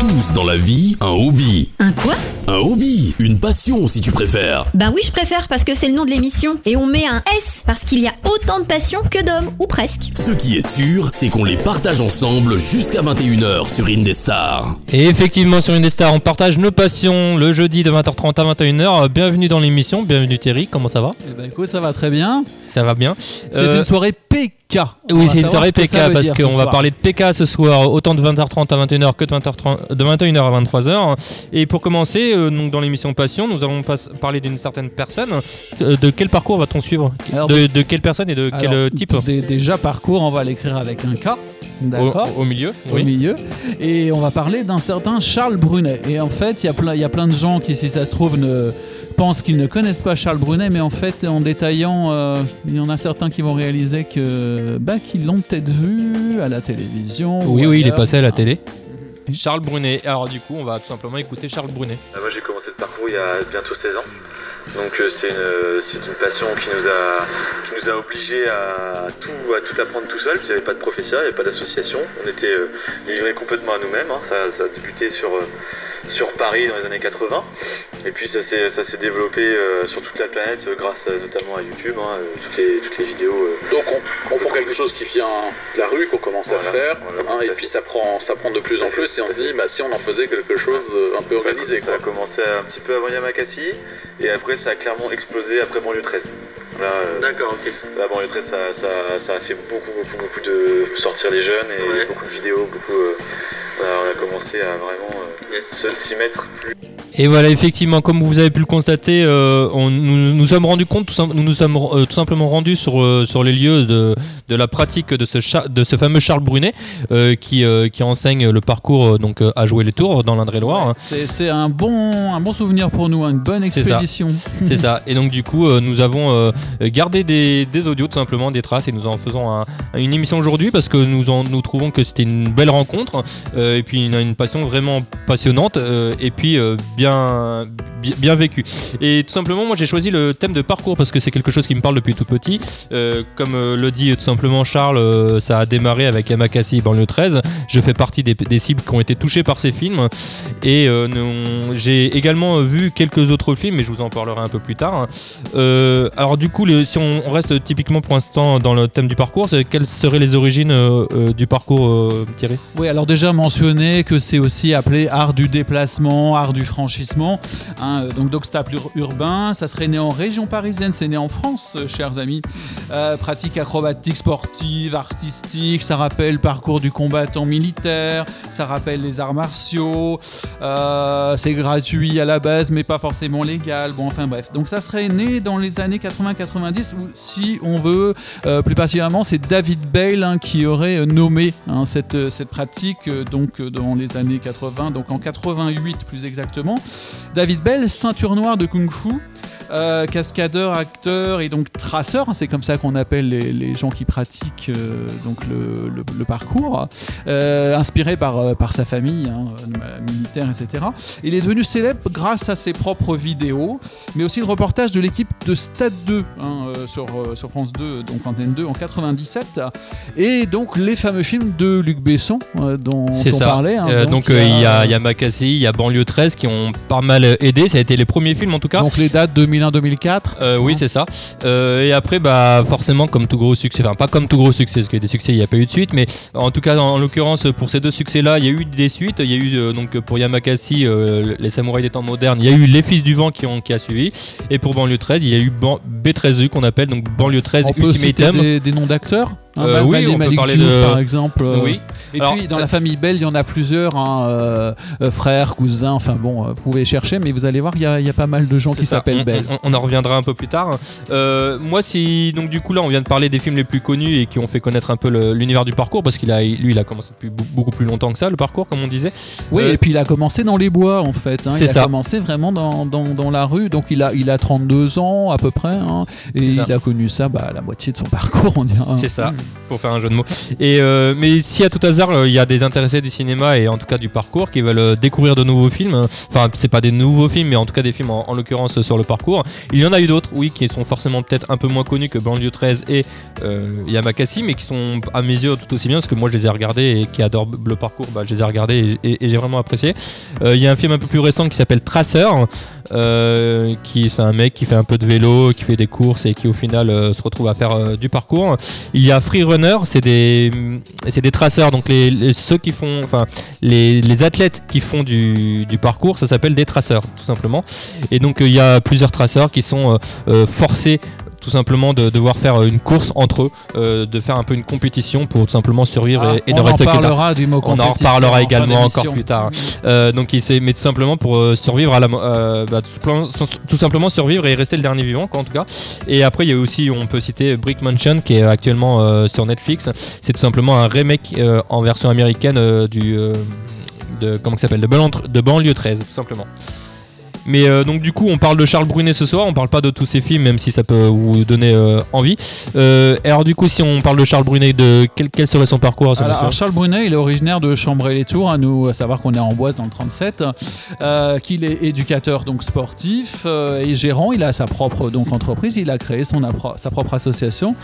tous dans la vie un hobby. Un quoi? Un hobby, une passion si tu préfères. Bah oui, je préfère parce que c'est le nom de l'émission. Et on met un S parce qu'il y a autant de passions que d'hommes, ou presque. Ce qui est sûr, c'est qu'on les partage ensemble jusqu'à 21h sur Indestar. Et effectivement, sur Indestar, on partage nos passions le jeudi de 20h30 à 21h. Bienvenue dans l'émission, bienvenue Thierry, comment ça va? Eh ben, écoute, ça va très bien. Ça va bien. C'est Euh, une soirée PK. Oui, c'est une soirée PK parce qu'on va parler de PK ce soir, autant de 20h30 à 21h que de, 20h30 de 21h à 23h. Et pour commencer, euh, donc dans l'émission Passion, nous allons pas- parler d'une certaine personne. Euh, de quel parcours va-t-on suivre? Alors, de, de quelle personne et de quel Alors, euh, type? dé- Déjà, parcours, on va l'écrire avec un K. D'accord? au, au milieu Au milieu. Et on va parler d'un certain Charles Brunet. Et en fait, il y a plein de gens qui, si ça se trouve, ne pensent qu'ils ne connaissent pas Charles Brunet, mais en fait, en détaillant, euh, il y en a certains qui vont réaliser que bah, qu'ils l'ont peut-être vu à la télévision. Oui, ou oui, il est passé à la télé. Charles Brunet. Alors du coup, on va tout simplement écouter Charles Brunet. Ah, Moi j'ai commencé le parcours il y a bientôt 16 ans. Donc euh, c'est une, c'est une passion qui nous a, qui nous a obligés à tout, à tout apprendre tout seul. Puis il n'y avait pas de professeur, il n'y avait pas d'association. On était euh, livrés complètement à nous-mêmes. hein. Ça, ça a débuté sur, euh, sur Paris dans les années 80. Et puis ça s'est, ça s'est développé euh, sur toute la planète euh, grâce euh, notamment à YouTube. hein, euh, toutes, les, toutes les vidéos. Donc on, on prend quelque chose qui vient de la rue, qu'on commence à faire, voilà, hein, et puis ça prend, ça prend de plus en plus, et on se dit, bah, si on en faisait quelque chose un peu Ça organisé. Ça a commencé un petit peu avant Yamakasi et après ça a clairement explosé après banlieue 13. Là, D'accord, ok. La banlieue 13, ça, ça, ça a fait beaucoup, beaucoup, beaucoup de sortir les jeunes et Ouais. beaucoup de vidéos, beaucoup. Euh, on a commencé à vraiment euh, se- s'y mettre plus. Et voilà, effectivement, comme vous avez pu le constater, euh, on, nous nous sommes rendus compte, tout nous nous sommes euh, tout simplement rendus sur, euh, sur les lieux de, de la pratique de ce, de ce fameux Charles Brunet qui, qui enseigne le parcours donc, à jouer les tours dans l'Indre-et-Loire. C'est c'est un bon, un bon souvenir pour nous, hein, une bonne expédition. C'est ça. Et donc du coup, nous avons gardé des, des audios tout simplement, des traces, et nous en faisons un- une émission aujourd'hui parce que nous, en, nous trouvons que c'était une belle rencontre et puis une, une passion vraiment passionnante et puis euh, bien, vécue. Et tout simplement, moi j'ai choisi le thème de parcours parce que c'est quelque chose qui me parle depuis tout petit. Euh, comme euh, le dit tout simplement Charles, euh, ça a démarré avec Yamakasi banlieue 13. Je fais partie des, cibles qui ont été touchées par ces films. Et j'ai également vu quelques autres films, mais je vous en parlerai un peu plus tard. Alors du coup, si on, reste typiquement pour l'instant dans le thème du parcours, quelles seraient les origines du parcours, Thierry? Oui, alors déjà mentionner que c'est aussi appelé art du déplacement, art du franchissement. Hein, donc d'obstacle ur- urbain, ça serait né en région parisienne, c'est né en France, euh, chers amis. Euh, pratique acrobatique, sportive, artistique, ça rappelle parcours du combattant militaire, ça rappelle les arts martiaux, euh, c'est gratuit à la base, mais pas forcément légal. Bon, enfin bref. Donc ça serait né dans les années 80-90, ou si on veut, plus particulièrement, c'est David Bale hein, qui aurait nommé hein, cette, cette pratique donc dans les années 80, donc en 88 plus exactement. David Bell, ceinture noire de Kung Fu. Euh, cascadeur, acteur et donc traceur, hein, c'est comme ça qu'on appelle les, les gens qui pratiquent euh, donc le, le- le parcours, euh, inspiré par, par sa famille, hein, militaire, etc. Il est devenu célèbre grâce à ses propres vidéos, mais aussi le reportage de l'équipe de Stade 2 hein, sur, sur France 2, donc Antenne 2 en 97, et donc les fameux films de Luc Besson dont on ça. parlait. hein, donc il y a, y a il y a Banlieue 13 qui ont pas mal aidé. Ça a été les premiers films en tout cas. donc les dates 2001-2004. Euh, oui, c'est ça. Euh, et après, bah, forcément, comme tout gros succès, enfin, pas comme tout gros succès, parce qu'il y a des succès, il n'y a pas eu de suite, mais en tout cas, en, en l'occurrence, pour ces deux succès-là, il y a eu des suites. Il y a eu, euh, donc, pour Yamakasi, les samouraïs des temps modernes, il y a eu Les Fils du Vent qui, ont, qui a suivi. Et pour Banlieue 13, il y a eu Ban- B13U qu'on appelle, donc Banlieue 13 On peut Ultimatum. des, des noms d'acteurs hein, Euh, oui, Malik on peut Malik parler Diouf, de- par exemple. euh, Oui. Et Alors, puis dans euh, la famille Bell, il y en a plusieurs, hein, euh, frères, cousins, enfin bon, vous pouvez chercher, mais vous allez voir, il y, a- y a pas mal de gens qui s'appellent Bell. On, on en reviendra un peu plus tard. Moi, si donc du coup là, on vient de parler des films les plus connus et qui ont fait connaître un peu l'univers du parcours, parce qu'il a, lui, il a commencé depuis beaucoup plus longtemps que ça, le parcours, comme on disait. Oui, et puis il a commencé dans les bois en fait. hein. il a ça. commencé vraiment dans, dans, dans la rue, donc il a, il a 32 ans à peu près, hein, et C'est ça. il a connu ça bah, la moitié de son parcours, on dirait. C'est ça. pour faire un jeu de mots. Et euh, mais si à tout hasard euh, il y a des intéressés du cinéma et en tout cas du parcours qui veulent euh, découvrir de nouveaux films, euh, enfin c'est pas des nouveaux films mais en tout cas des films en, en l'occurrence sur le parcours, il y en a eu d'autres, oui, qui sont forcément peut-être un peu moins connus que Banlieue 13 et euh, Yamakasi, mais qui sont à mes yeux tout aussi bien parce que moi je les ai regardés et qui adorent le parcours, bah, je les ai regardés et, et- et j'ai vraiment apprécié. Euh, Il y a un film un peu plus récent qui s'appelle Tracer. Euh, qui c'est un mec qui fait un peu de vélo, qui fait des courses et qui au final euh, se retrouve à faire euh, du parcours. Il y a Free Runner, c'est des c'est des traceurs, donc les, ceux qui font, enfin les, les athlètes qui font du, du parcours, ça s'appelle des traceurs tout simplement. Et donc il y a plusieurs traceurs qui sont forcés tout simplement de devoir faire euh, une course entre eux, euh, de faire un peu une compétition pour tout simplement survivre Ah, et, et ne rester que là. du mot On en reparlera également encore plus tard. Euh, donc il s'est mais tout simplement pour survivre à la bah, tout, simplement- tout simplement survivre et rester le dernier vivant quoi, en tout cas. Et après il y a aussi on peut citer Brick Mansion qui est actuellement sur Netflix. C'est tout simplement un remake en version américaine du de comment ça s'appelle de banlieue 13 tout simplement. Mais euh, donc du coup on parle de Charles Brunet ce soir, on parle pas de tous ses films même si ça peut vous donner euh, envie. Euh, alors du coup si on parle de Charles Brunet, de quel, quel serait son parcours à ce Alors, Charles Brunet, il est originaire de Chambray-les-Tours, à nous, à savoir qu'on est en Boise dans le 37, euh, qu'il est éducateur donc sportif et gérant. Il a sa propre donc entreprise, il a créé son sa propre association.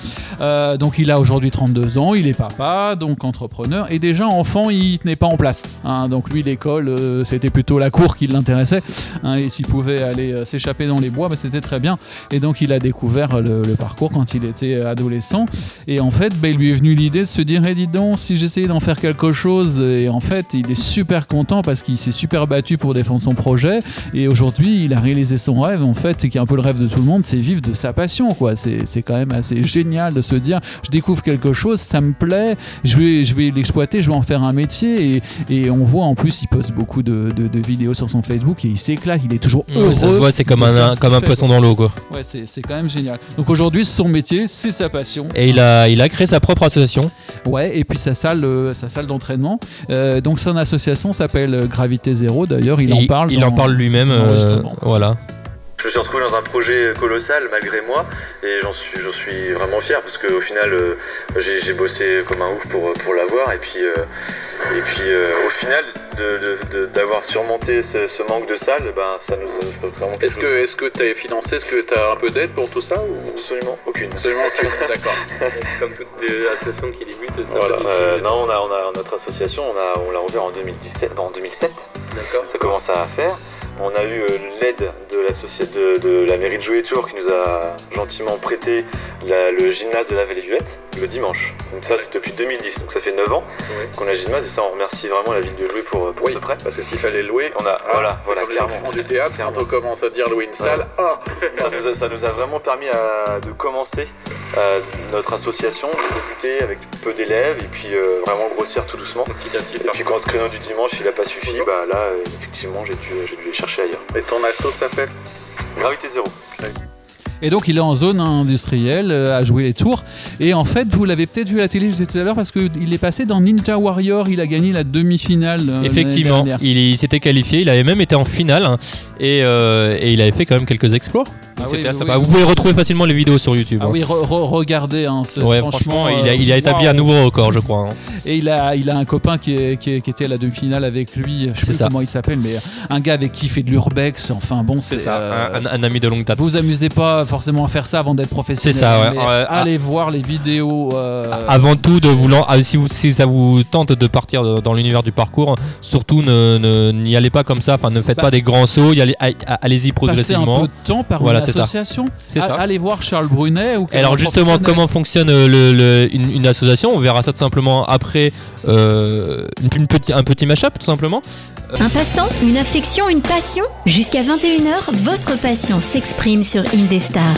Donc il a aujourd'hui 32 ans, il est papa, donc entrepreneur et déjà enfant, il tenait pas en place. hein. donc lui, l'école, c'était plutôt la cour qui l'intéressait. hein, s'il pouvait aller euh, s'échapper dans les bois, bah, c'était très bien. Et donc il a découvert le, le parcours quand il était euh, adolescent. Et en fait, bah, il lui est venu l'idée de se dire, eh, dis donc, si j'essayais d'en faire quelque chose, et en fait, il est super content parce qu'il s'est super battu pour défendre son projet. Et aujourd'hui, il a réalisé son rêve, en fait, qui est un peu le rêve de tout le monde, c'est vivre de sa passion, quoi. C'est quand même assez génial de se dire, je découvre quelque chose, ça me plaît, je vais, je vais l'exploiter, je vais en faire un métier. Et, et on voit en plus, il poste beaucoup de, de- vidéos sur son Facebook et il s'éclate, toujours heureux. Ouais, ça se voit, c'est comme un, comme un fait, poisson quoi. dans l'eau quoi. Ouais, c'est c'est quand même génial. Donc aujourd'hui, son métier, c'est sa passion. Et il a, il a créé sa propre association. Ouais, et puis sa salle, euh, sa salle d'entraînement. Euh, donc son association s'appelle euh, Gravité Zéro. D'ailleurs, il Et en parle. Il dans- en parle lui-même. voilà. Je me suis retrouvé dans un projet colossal malgré moi et j'en suis, j'en suis vraiment fier parce qu'au final euh, j'ai, j'ai bossé comme un ouf pour, pour l'avoir et puis, euh, et puis euh, au final de, de- de- d'avoir surmonté ce, ce manque de salle, ben, ça nous offre vraiment quelque Est-ce que est-ce que t'es financé Est-ce que t'as un peu d'aide pour tout ça ou? Absolument aucune. absolument aucune D'accord. Comme toutes les associations qui débutent, ça Voilà, peut être euh, non, on a, on a notre association, on, a, on l'a ouvert en 2017, non, en 2007. D'accord. Ça commence à faire. On a eu euh, l'aide de la, soci- de, de la mairie de Joué-Tours qui nous a gentiment prêté la- le gymnase de la Vallée Violette le dimanche. Donc ça c'est depuis 2010, donc ça fait 9 ans Ouais. qu'on a le gymnase et ça on remercie vraiment la ville de Joué pour, pour Oui, ce prêt. parce que s'il fallait louer, On a, ah, voilà, voilà, comme les clairement. font du théâtre, quand on commence à dire louer une salle, ah Ça nous, a, ça nous a vraiment permis à- de commencer euh, notre association, débuter avec peu d'élèves et puis euh, vraiment grossir tout doucement. Petit à petit. Et puis quand ce créneau du dimanche il a pas suffi, bah là euh, effectivement j'ai dû, j'ai dû les chercher ailleurs. Et ton asso s'appelle Gravité zéro. Et donc, il est en zone industrielle euh, à jouer les tours. Et en fait, vous l'avez peut-être vu à la télé, je disais tout à l'heure, parce qu'il est passé dans Ninja Warrior. Il a gagné la demi-finale. euh, Effectivement, il, il s'était qualifié, il avait même été en finale hein, et, euh, et il avait fait quand même quelques exploits. Donc Ah c'était oui, assez oui, sympa. oui. Vous pouvez retrouver facilement les vidéos sur YouTube. Ah hein. oui, re- re- regardez. Hein, Ouais, franchement, franchement, il, a, il a euh, établi un nouveau record, je crois. hein. Et il a, il a un copain qui, est- qui, est- qui était à la demi-finale avec lui. Je sais plus ça. comment il s'appelle, mais un gars avec qui il fait de l'urbex. Enfin bon, C'est ça, euh, un, ami de longue date. Vous amusez pas forcément à faire ça avant d'être professionnel. C'est ça, ouais. Ouais, allez voir les vidéos. euh, Avant tout, de vous ah, si, vous, si ça vous tente de partir dans l'univers du parcours, surtout ne- n'y allez pas comme ça. Enfin, ne faites Bah, pas des grands sauts. y allez- Allez-y passer un progressivement. peu de temps par Voilà, une c'est ça. association. Ça. Allez voir Charles Brunet ou alors justement, comment fonctionne euh, le- le- une, une association? On verra ça tout simplement après euh, une, une petit, un petit mashup tout simplement. Un passe-temps, une affection, une passion? Jusqu'à 21h, votre passion s'exprime sur Indestar.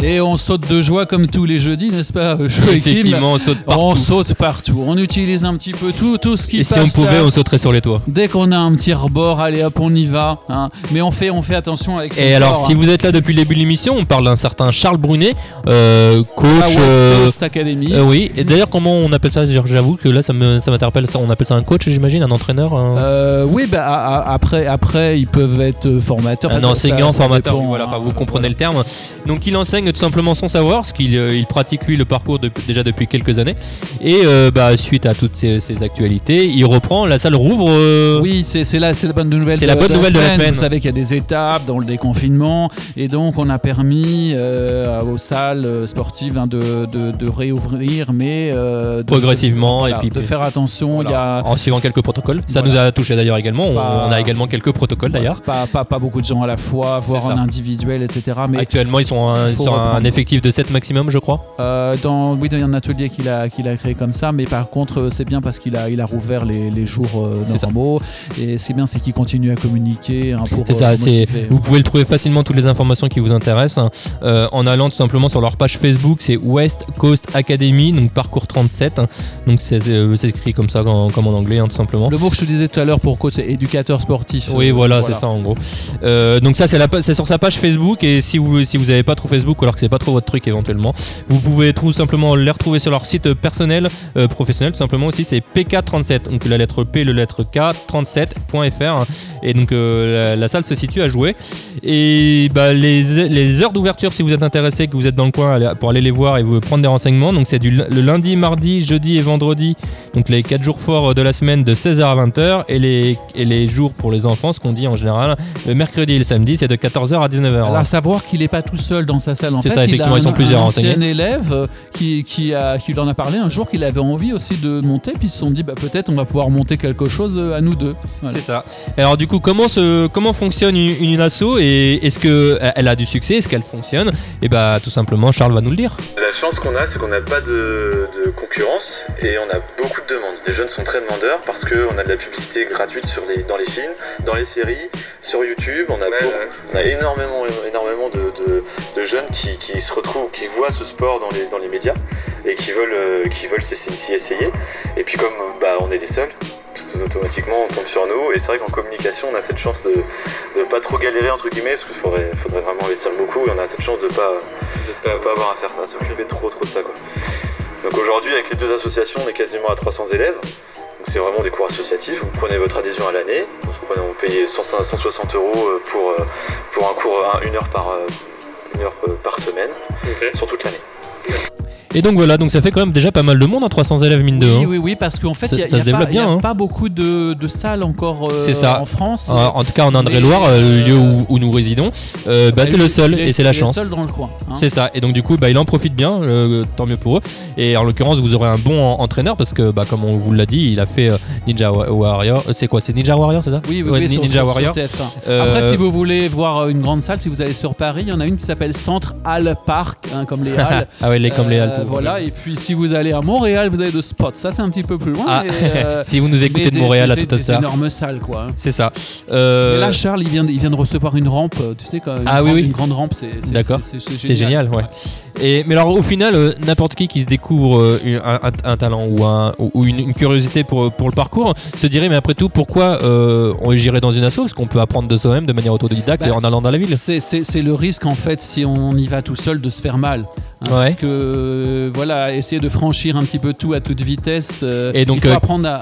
Et on saute de joie comme tous les jeudis, n'est-ce pas, Joachim Effectivement, on saute partout. On saute partout. On utilise un petit peu tout, tout ce qui Et si on pouvait, là. on sauterait sur les toits. Dès qu'on a un petit rebord, allez hop, on y va. hein. Mais on fait, on fait attention avec Et alors, corps, si hein. vous êtes là depuis le début de l'émission, on parle d'un certain Charles Brunet, euh, La coach. West euh, Coast Academy. euh, oui, et d'ailleurs, comment on appelle ça? J'avoue que là, ça me- ça m'interpelle. Ça, on appelle ça un coach, j'imagine, un entraîneur un- Euh, oui, bah, après, après, ils peuvent être euh, formateurs. Un Enfin, ça- enseignant, ça formateur, dépend, voilà, hein. vous comprenez le terme. Donc il enseigne gagne tout simplement son savoir, parce qu'il euh, il pratique lui le parcours de- déjà depuis quelques années. Et euh, bah, suite à toutes ces, ces actualités, il reprend, la salle rouvre. euh, Oui, c'est c'est la, c'est la bonne nouvelle. C'est la bonne nouvelle de la semaine. Vous savez qu'il y a des étapes dans le déconfinement et donc on a permis euh, aux salles sportives hein, de, de, de réouvrir, mais de- Progressivement, voilà, et puis- de faire attention. Il y a En suivant quelques protocoles. Ça Voilà. nous a touché d'ailleurs également. On, Pas- on a également quelques protocoles d'ailleurs. pas, pas, pas beaucoup de gens à la fois, voire en individuel, etc. Mais Actuellement, ils sont un- sur un reprendre. effectif de 7 maximum, je crois. Euh, dans, oui, il y a un atelier qu'il a, qu'il a créé comme ça, mais par contre, euh, c'est bien parce qu'il a, il a rouvert les, les jours euh, normaux. Et c'est bien, c'est qu'il continue à communiquer hein, pour C'est euh, ça, c'est, motiver. vous pouvez le trouver facilement toutes les informations qui vous intéressent hein, en allant tout simplement sur leur page Facebook, c'est West Coast Academy, donc parcours 37. hein. donc c'est, écrit comme ça, comme en anglais, hein, tout simplement. Le mot que je te disais tout à l'heure pour coach, c'est éducateur sportif. Oui, voilà, c'est ça en gros. Donc ça, c'est, sur sa page Facebook et si vous si vous n'avez pas trop Facebook alors que c'est pas trop votre truc éventuellement, vous pouvez tout simplement les retrouver sur leur site personnel, euh, professionnel tout simplement aussi. C'est PK37, donc la lettre P, le lettre K, 37.fr et donc euh, la, la salle se situe à jouer. Et bah, les, les heures d'ouverture, si vous êtes intéressé, que vous êtes dans le coin pour aller les voir et vous prendre des renseignements, donc c'est du le lundi, mardi, jeudi et vendredi, donc les 4 jours forts de la semaine de 16h à 20h et les, et les jours pour les enfants, ce qu'on dit en général, le mercredi et le samedi, c'est de 14h à 19h. Alors, à savoir qu'il n'est pas tout seul dans sa salle. En C'est fait, ça, il effectivement, a ils sont un, plusieurs un ancien élève euh, qui, qui, a, qui lui en a parlé un jour qu'il avait envie aussi de monter, puis ils se sont dit bah, peut-être on va pouvoir monter quelque chose euh, à nous deux. Voilà. C'est ça. Alors du coup, comment, se, comment fonctionne une, une asso et est-ce qu'elle a du succès? Est-ce qu'elle fonctionne? Et bah tout simplement, Charles va nous le dire. La chance qu'on a, c'est qu'on n'a pas de, de concurrence et on a beaucoup de demandes. Les jeunes sont très demandeurs parce qu'on a de la publicité gratuite sur les, dans les films, dans les séries, sur YouTube. On a, Ouais, beaucoup- ouais. on a énormément, énormément de, de- de jeunes qui, qui se retrouvent, qui voient ce sport dans les, dans les médias et qui veulent, euh, qui veulent s'y essayer. Et puis comme bah, on est les seuls, automatiquement on tombe sur nous. Et c'est vrai qu'en communication, on a cette chance de ne pas trop galérer entre guillemets parce qu'il faudrait, faudrait vraiment investir beaucoup et on a cette chance de pas de pas avoir à faire ça, à s'occuper trop trop de ça quoi. Donc aujourd'hui avec les deux associations on est quasiment à 300 élèves. Donc c'est vraiment des cours associatifs, vous prenez votre adhésion à l'année, vous payez 100 160 euros euh, pour, euh, pour un cours un- une heure par, euh, une heure par semaine sur toute l'année. Et donc voilà, donc ça fait quand même déjà pas mal de monde, hein, 300 élèves mine de. Oui, hein. oui, oui, parce qu'en fait, Ça- il n'y a, a se développe pas, il y a hein. pas beaucoup de, de salles encore euh, C'est ça. en France. En, en tout cas en Indre-et-Loire, euh, le lieu euh, où, où nous résidons, euh, bah, c'est le seul et c'est la il est chance. seul dans le coin. hein. C'est ça, et donc du coup bah, il en profite bien, euh, tant mieux pour eux. Et en l'occurrence vous aurez un bon en- entraîneur parce que bah, comme on vous l'a dit, il a fait euh, Ninja Wa- Warrior. Euh, C'est quoi C'est Ninja Warrior, c'est ça Oui, oui, Ouais, oui, sur- Ninja sur- Warrior. TF1. Euh, Après, si vous voulez voir euh, une grande salle, si vous allez sur Paris, il y en a une qui s'appelle Centre Hall Park, hein, comme les halles. ah ouais, les, comme les Euh, Halles Voilà, et puis si vous allez à Montréal, vous avez le spot. Ça, c'est un petit peu plus loin. Ah, mais, euh, si vous nous écoutez de Montréal à tout à l'heure. énormes salles, quoi. hein. C'est ça. Euh, Mais là, Charles, il vient, de, il vient de recevoir une rampe, euh, tu sais, quoi, une, Ah oui, grande, oui. une grande rampe, c'est D'accord. C'est génial, ouais. Et, mais alors au final, euh, n'importe qui qui se découvre euh, un, un- un talent ou, un, ou- ou une, une curiosité pour, pour le parcours se dirait mais après tout pourquoi euh, on irait dans une asso? Parce qu'on peut apprendre de soi-même de manière autodidacte Bah, en allant dans la ville. C'est- le risque en fait si on y va tout seul de se faire mal. hein, Ouais. Parce que euh, voilà, essayer de franchir un petit peu tout à toute vitesse. Et donc,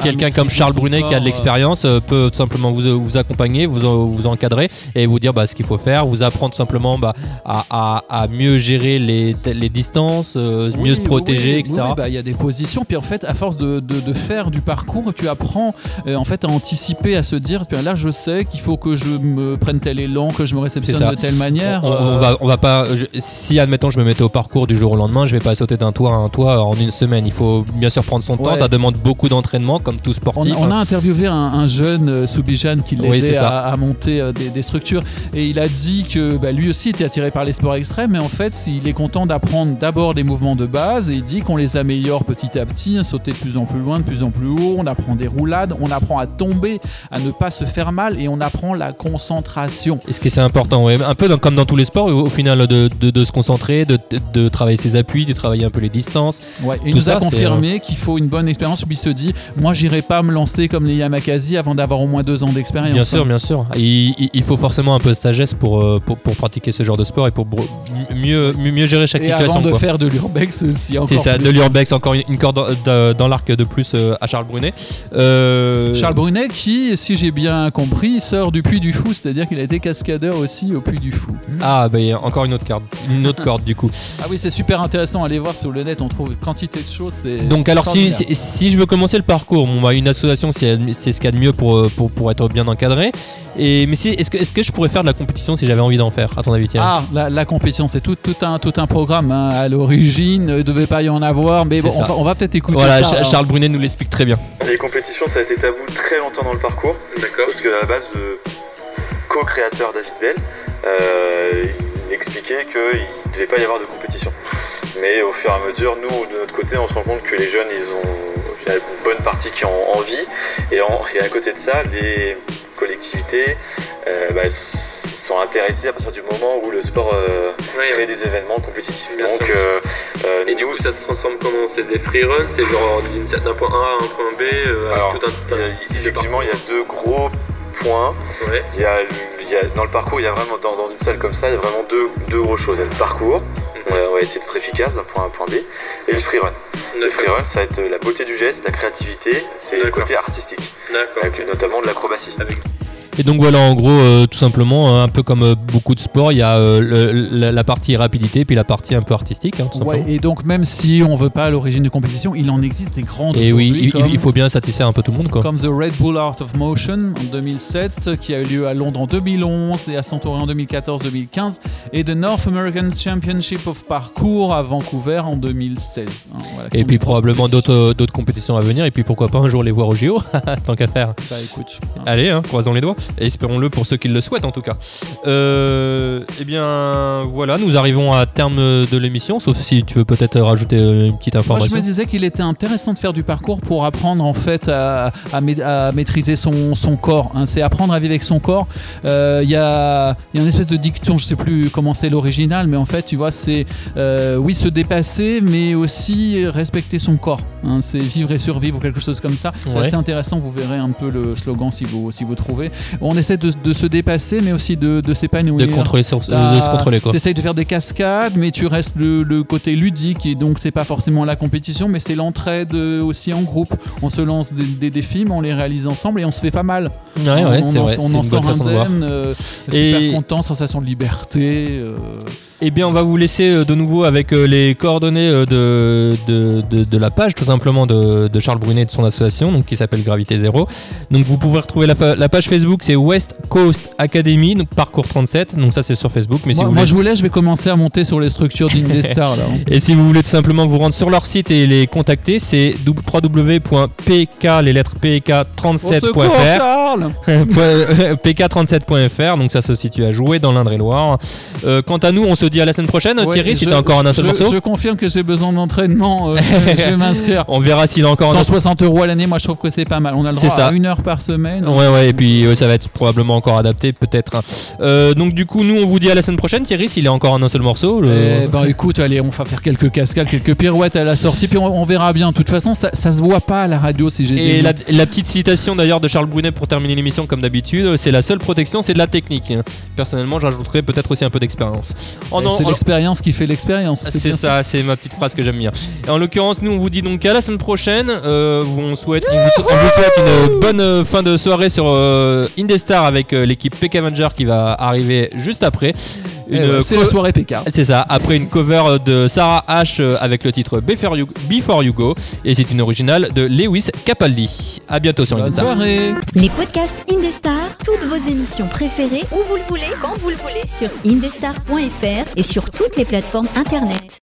Quelqu'un comme Charles Brunet qui a de l'expérience peut tout simplement vous, vous accompagner, vous, vous encadrer et vous dire bah, ce qu'il faut faire, vous apprendre tout simplement bah, à, à- à mieux gérer les, les distances, euh, Oui, mieux se protéger, oui, etc. oui, bah, Il y a des positions, puis en fait, à force de, de- de faire du parcours, tu apprends euh, en fait à anticiper, à se dire, là, je sais qu'il faut que je me prenne tel élan, que je me réceptionne de telle manière. On, on euh, va, on va pas. je- si admettons je me mettais au parcours du jour au lendemain, je vais pas sauter d'un toit à un toit en une semaine. Il faut bien sûr prendre son temps. Ça demande beaucoup d'entraînement, comme tout sportif. on a interviewé un, un jeune Soubijan qui l'aidait à, à monter des, des structures et il a dit que bah, lui aussi était attiré par les sports extrêmes mais en fait il est content d'apprendre d'abord des mouvements de base et il dit qu'on les améliore petit à petit, sauter de plus en plus loin, de plus en plus haut, on apprend des roulades, on apprend à tomber, à ne pas se faire mal et on apprend la concentration. Est-ce que c'est important ouais. Un peu dans- comme dans tous les sports, au, au final, de, de- de se concentrer, de, de travailler ses appuis, de travailler un peu les distances. Ouais, il nous a ça, confirmé qu'il faut une bonne expérience. Il se dit, moi, j'irai pas me lancer comme les Yamakasi avant d'avoir au moins deux ans d'expérience. Bien sûr, bien sûr. Il, faut forcément un peu de sagesse pour, euh, pour, pour pratiquer ce genre de sport et pour mieux, mieux, gérer chaque situation. avant de quoi. faire de l'urbex aussi. encore C'est ça, plus. de l'urbex, encore une, une corde dans, l'arc de plus euh, à Charles Brunet. Euh, Charles Brunet, qui, si j'ai bien compris, sort du Puy du Fou, c'est-à-dire qu'il a été cascadeur aussi au Puy du Fou. Ah, bah, encore une autre corde, une autre corde du coup. Ah oui, c'est super intéressant. Allez voir sur le net, on trouve quantité de choses. Donc alors si, si, si je veux commencer le parcours, bon, bah, une association c'est ce qu'il y a de mieux pour, euh, pour, pour être bien encadré. Et, mais si, est-ce que, est que je pourrais faire de la compétition si j'avais envie d'en faire, à ton avis Thierry? Ah, la, la compétition, c'est tout, tout, un, tout un programme. Hein. À l'origine, il ne devait pas y en avoir, mais bon, on va, on va peut-être écouter Voilà, ça. Hein. Charles Brunet nous l'explique très bien. Les compétitions, ça a été tabou très longtemps dans le parcours. D'accord. Parce que à la base, le co-créateur David Bell, euh, il expliquait qu'il ne devait pas y avoir de compétition. Mais au fur et à mesure, nous, de notre côté, on se rend compte que les jeunes, ils ont il y a une bonne partie qui ont envie. Et, en- et à côté de ça, les collectivités euh, bah, sont intéressées à partir du moment où le sport euh, Ouais, crée ouais. des événements compétitifs. Bien Donc, euh, euh, Et du coup, ça se transforme comment? C'est des free runs C'est genre d'un point A à un point B Alors, avec tout un, tout il y un a- effectivement, il y a deux gros points. Ouais. Il y a, il y a- dans le parcours, il y a vraiment, dans, dans une salle comme ça, il y a vraiment deux, deux grosses choses. Il y a le parcours, on va, on va essayer d'être efficace d'un point A à un point B, et le freerun. Le freerun, ça va être la beauté du geste, la créativité, c'est le côté artistique, D'accord. avec notamment de l'acrobatie. Et donc voilà, en gros, euh, tout simplement, euh, un peu comme euh, beaucoup de sports, il y a le- la, la partie rapidité, puis la partie un peu artistique, hein, tout Ouais, simplement. et donc, même si on veut pas à l'origine de compétition, il en existe des grandes Et oui, il, faut bien satisfaire un peu tout le monde, quoi. Comme The Red Bull Art of Motion en 2007, qui a eu lieu à Londres en 2011 et à Santorin en 2014-2015, et The North American Championship of Parkour à Vancouver en 2016. hein, voilà, Et puis probablement d'autres compétitions à venir, et puis pourquoi pas un jour les voir au JO, tant qu'à faire. Bah écoute, hein. Allez, hein, croisons les doigts, espérons-le pour ceux qui le souhaitent en tout cas. Euh, eh bien, voilà, nous arrivons à terme de l'émission, sauf si tu veux peut-être rajouter euh, une petite Moi, je information. me disais qu'il était intéressant de faire du parcours pour apprendre en fait à, à ma- à maîtriser son, son corps. hein. C'est apprendre à vivre avec son corps. Euh, Il y, a, il y a une espèce de dicton, je sais plus comment c'est l'original, mais en fait, tu vois, c'est euh, oui se dépasser, mais aussi respecter son corps. hein. C'est vivre et survivre ou quelque chose comme ça. C'est Ouais. assez intéressant. Vous verrez un peu le slogan si vous si vous trouvez. On essaie de, de se dépasser, mais aussi de, de s'épanouir. de contrôler, T'as- de se contrôler quoi. T'essayes de faire des cascades, mais tu restes le, le côté ludique et donc c'est pas forcément la compétition, mais c'est l'entraide euh, aussi en groupe. On se lance des, des défis, mais on les réalise ensemble et on se fait pas mal. Ouais, ouais, on c'est en, vrai, on c'est en sort indemne, euh, Et- super content, sensation de liberté. euh, Eh bien, on va vous laisser euh, de nouveau avec euh, les coordonnées euh, de, de, de- de la page, tout simplement, de, Charles Brunet et de son association, donc, qui s'appelle Gravité Zéro. Donc, vous pouvez retrouver la page Facebook, c'est West Coast Academy, donc parcours 37. Donc, ça, c'est sur Facebook. Mais si moi, vous moi, voulez... je vous laisse, je vais commencer à monter sur les structures d'Indestar là. hein. Et si vous voulez tout simplement vous rendre sur leur site et les contacter, c'est www.pk, les lettres Au secours, pk37.fr. Charles pk37.fr, donc ça se situe à jouer dans l'Indre-et-Loire. Euh, quant à nous, on se dit à la semaine prochaine. Ouais, Thierry, si je- t'as encore un seul je, morceau, je confirme que j'ai besoin d'entraînement. euh, je, vais- je vais m'inscrire. on verra s'il a encore un autre. 160 euros à l'année, moi je trouve que c'est pas mal. On a le droit ça. à une heure par semaine. Ouais, ouais, et puis euh, ça va être probablement encore adapté, peut-être. hein. Euh, donc, du coup, nous, on vous dit à la semaine prochaine. Thierry, s'il est encore en un seul morceau. le- Eh ben écoute, allez, on va faire quelques cascades, quelques pirouettes à la sortie, puis on, on verra bien. De toute façon, ça, ça se voit pas à la radio si j'ai Et la, la petite citation d'ailleurs de Charles Brunet pour terminer l'émission comme d'habitude, c'est la seule protection, c'est de la technique. Personnellement, j'ajouterais peut-être aussi un peu d'expérience. Oh c'est en- l'expérience qui fait l'expérience. C'est ça, c'est ma petite phrase que j'aime bien. Et en l'occurrence, nous on vous dit donc à la semaine prochaine. Euh, on, souhaite, on, vous, souhaite une bonne fin de soirée sur euh, Indestar avec euh, l'équipe PK Avenger qui va arriver juste après. Eh Une, ouais, euh, c'est la soirée PK. c'est ça, après une cover de Sarah H euh, avec le titre Before You, Before you Go et c'est une originale de Lewis Capaldi. À bientôt sur Bonne Indestar. soirée. Les podcasts Indestar, toutes vos émissions préférées, où vous le voulez, quand vous le voulez, sur indestar.fr et sur toutes les plateformes internet.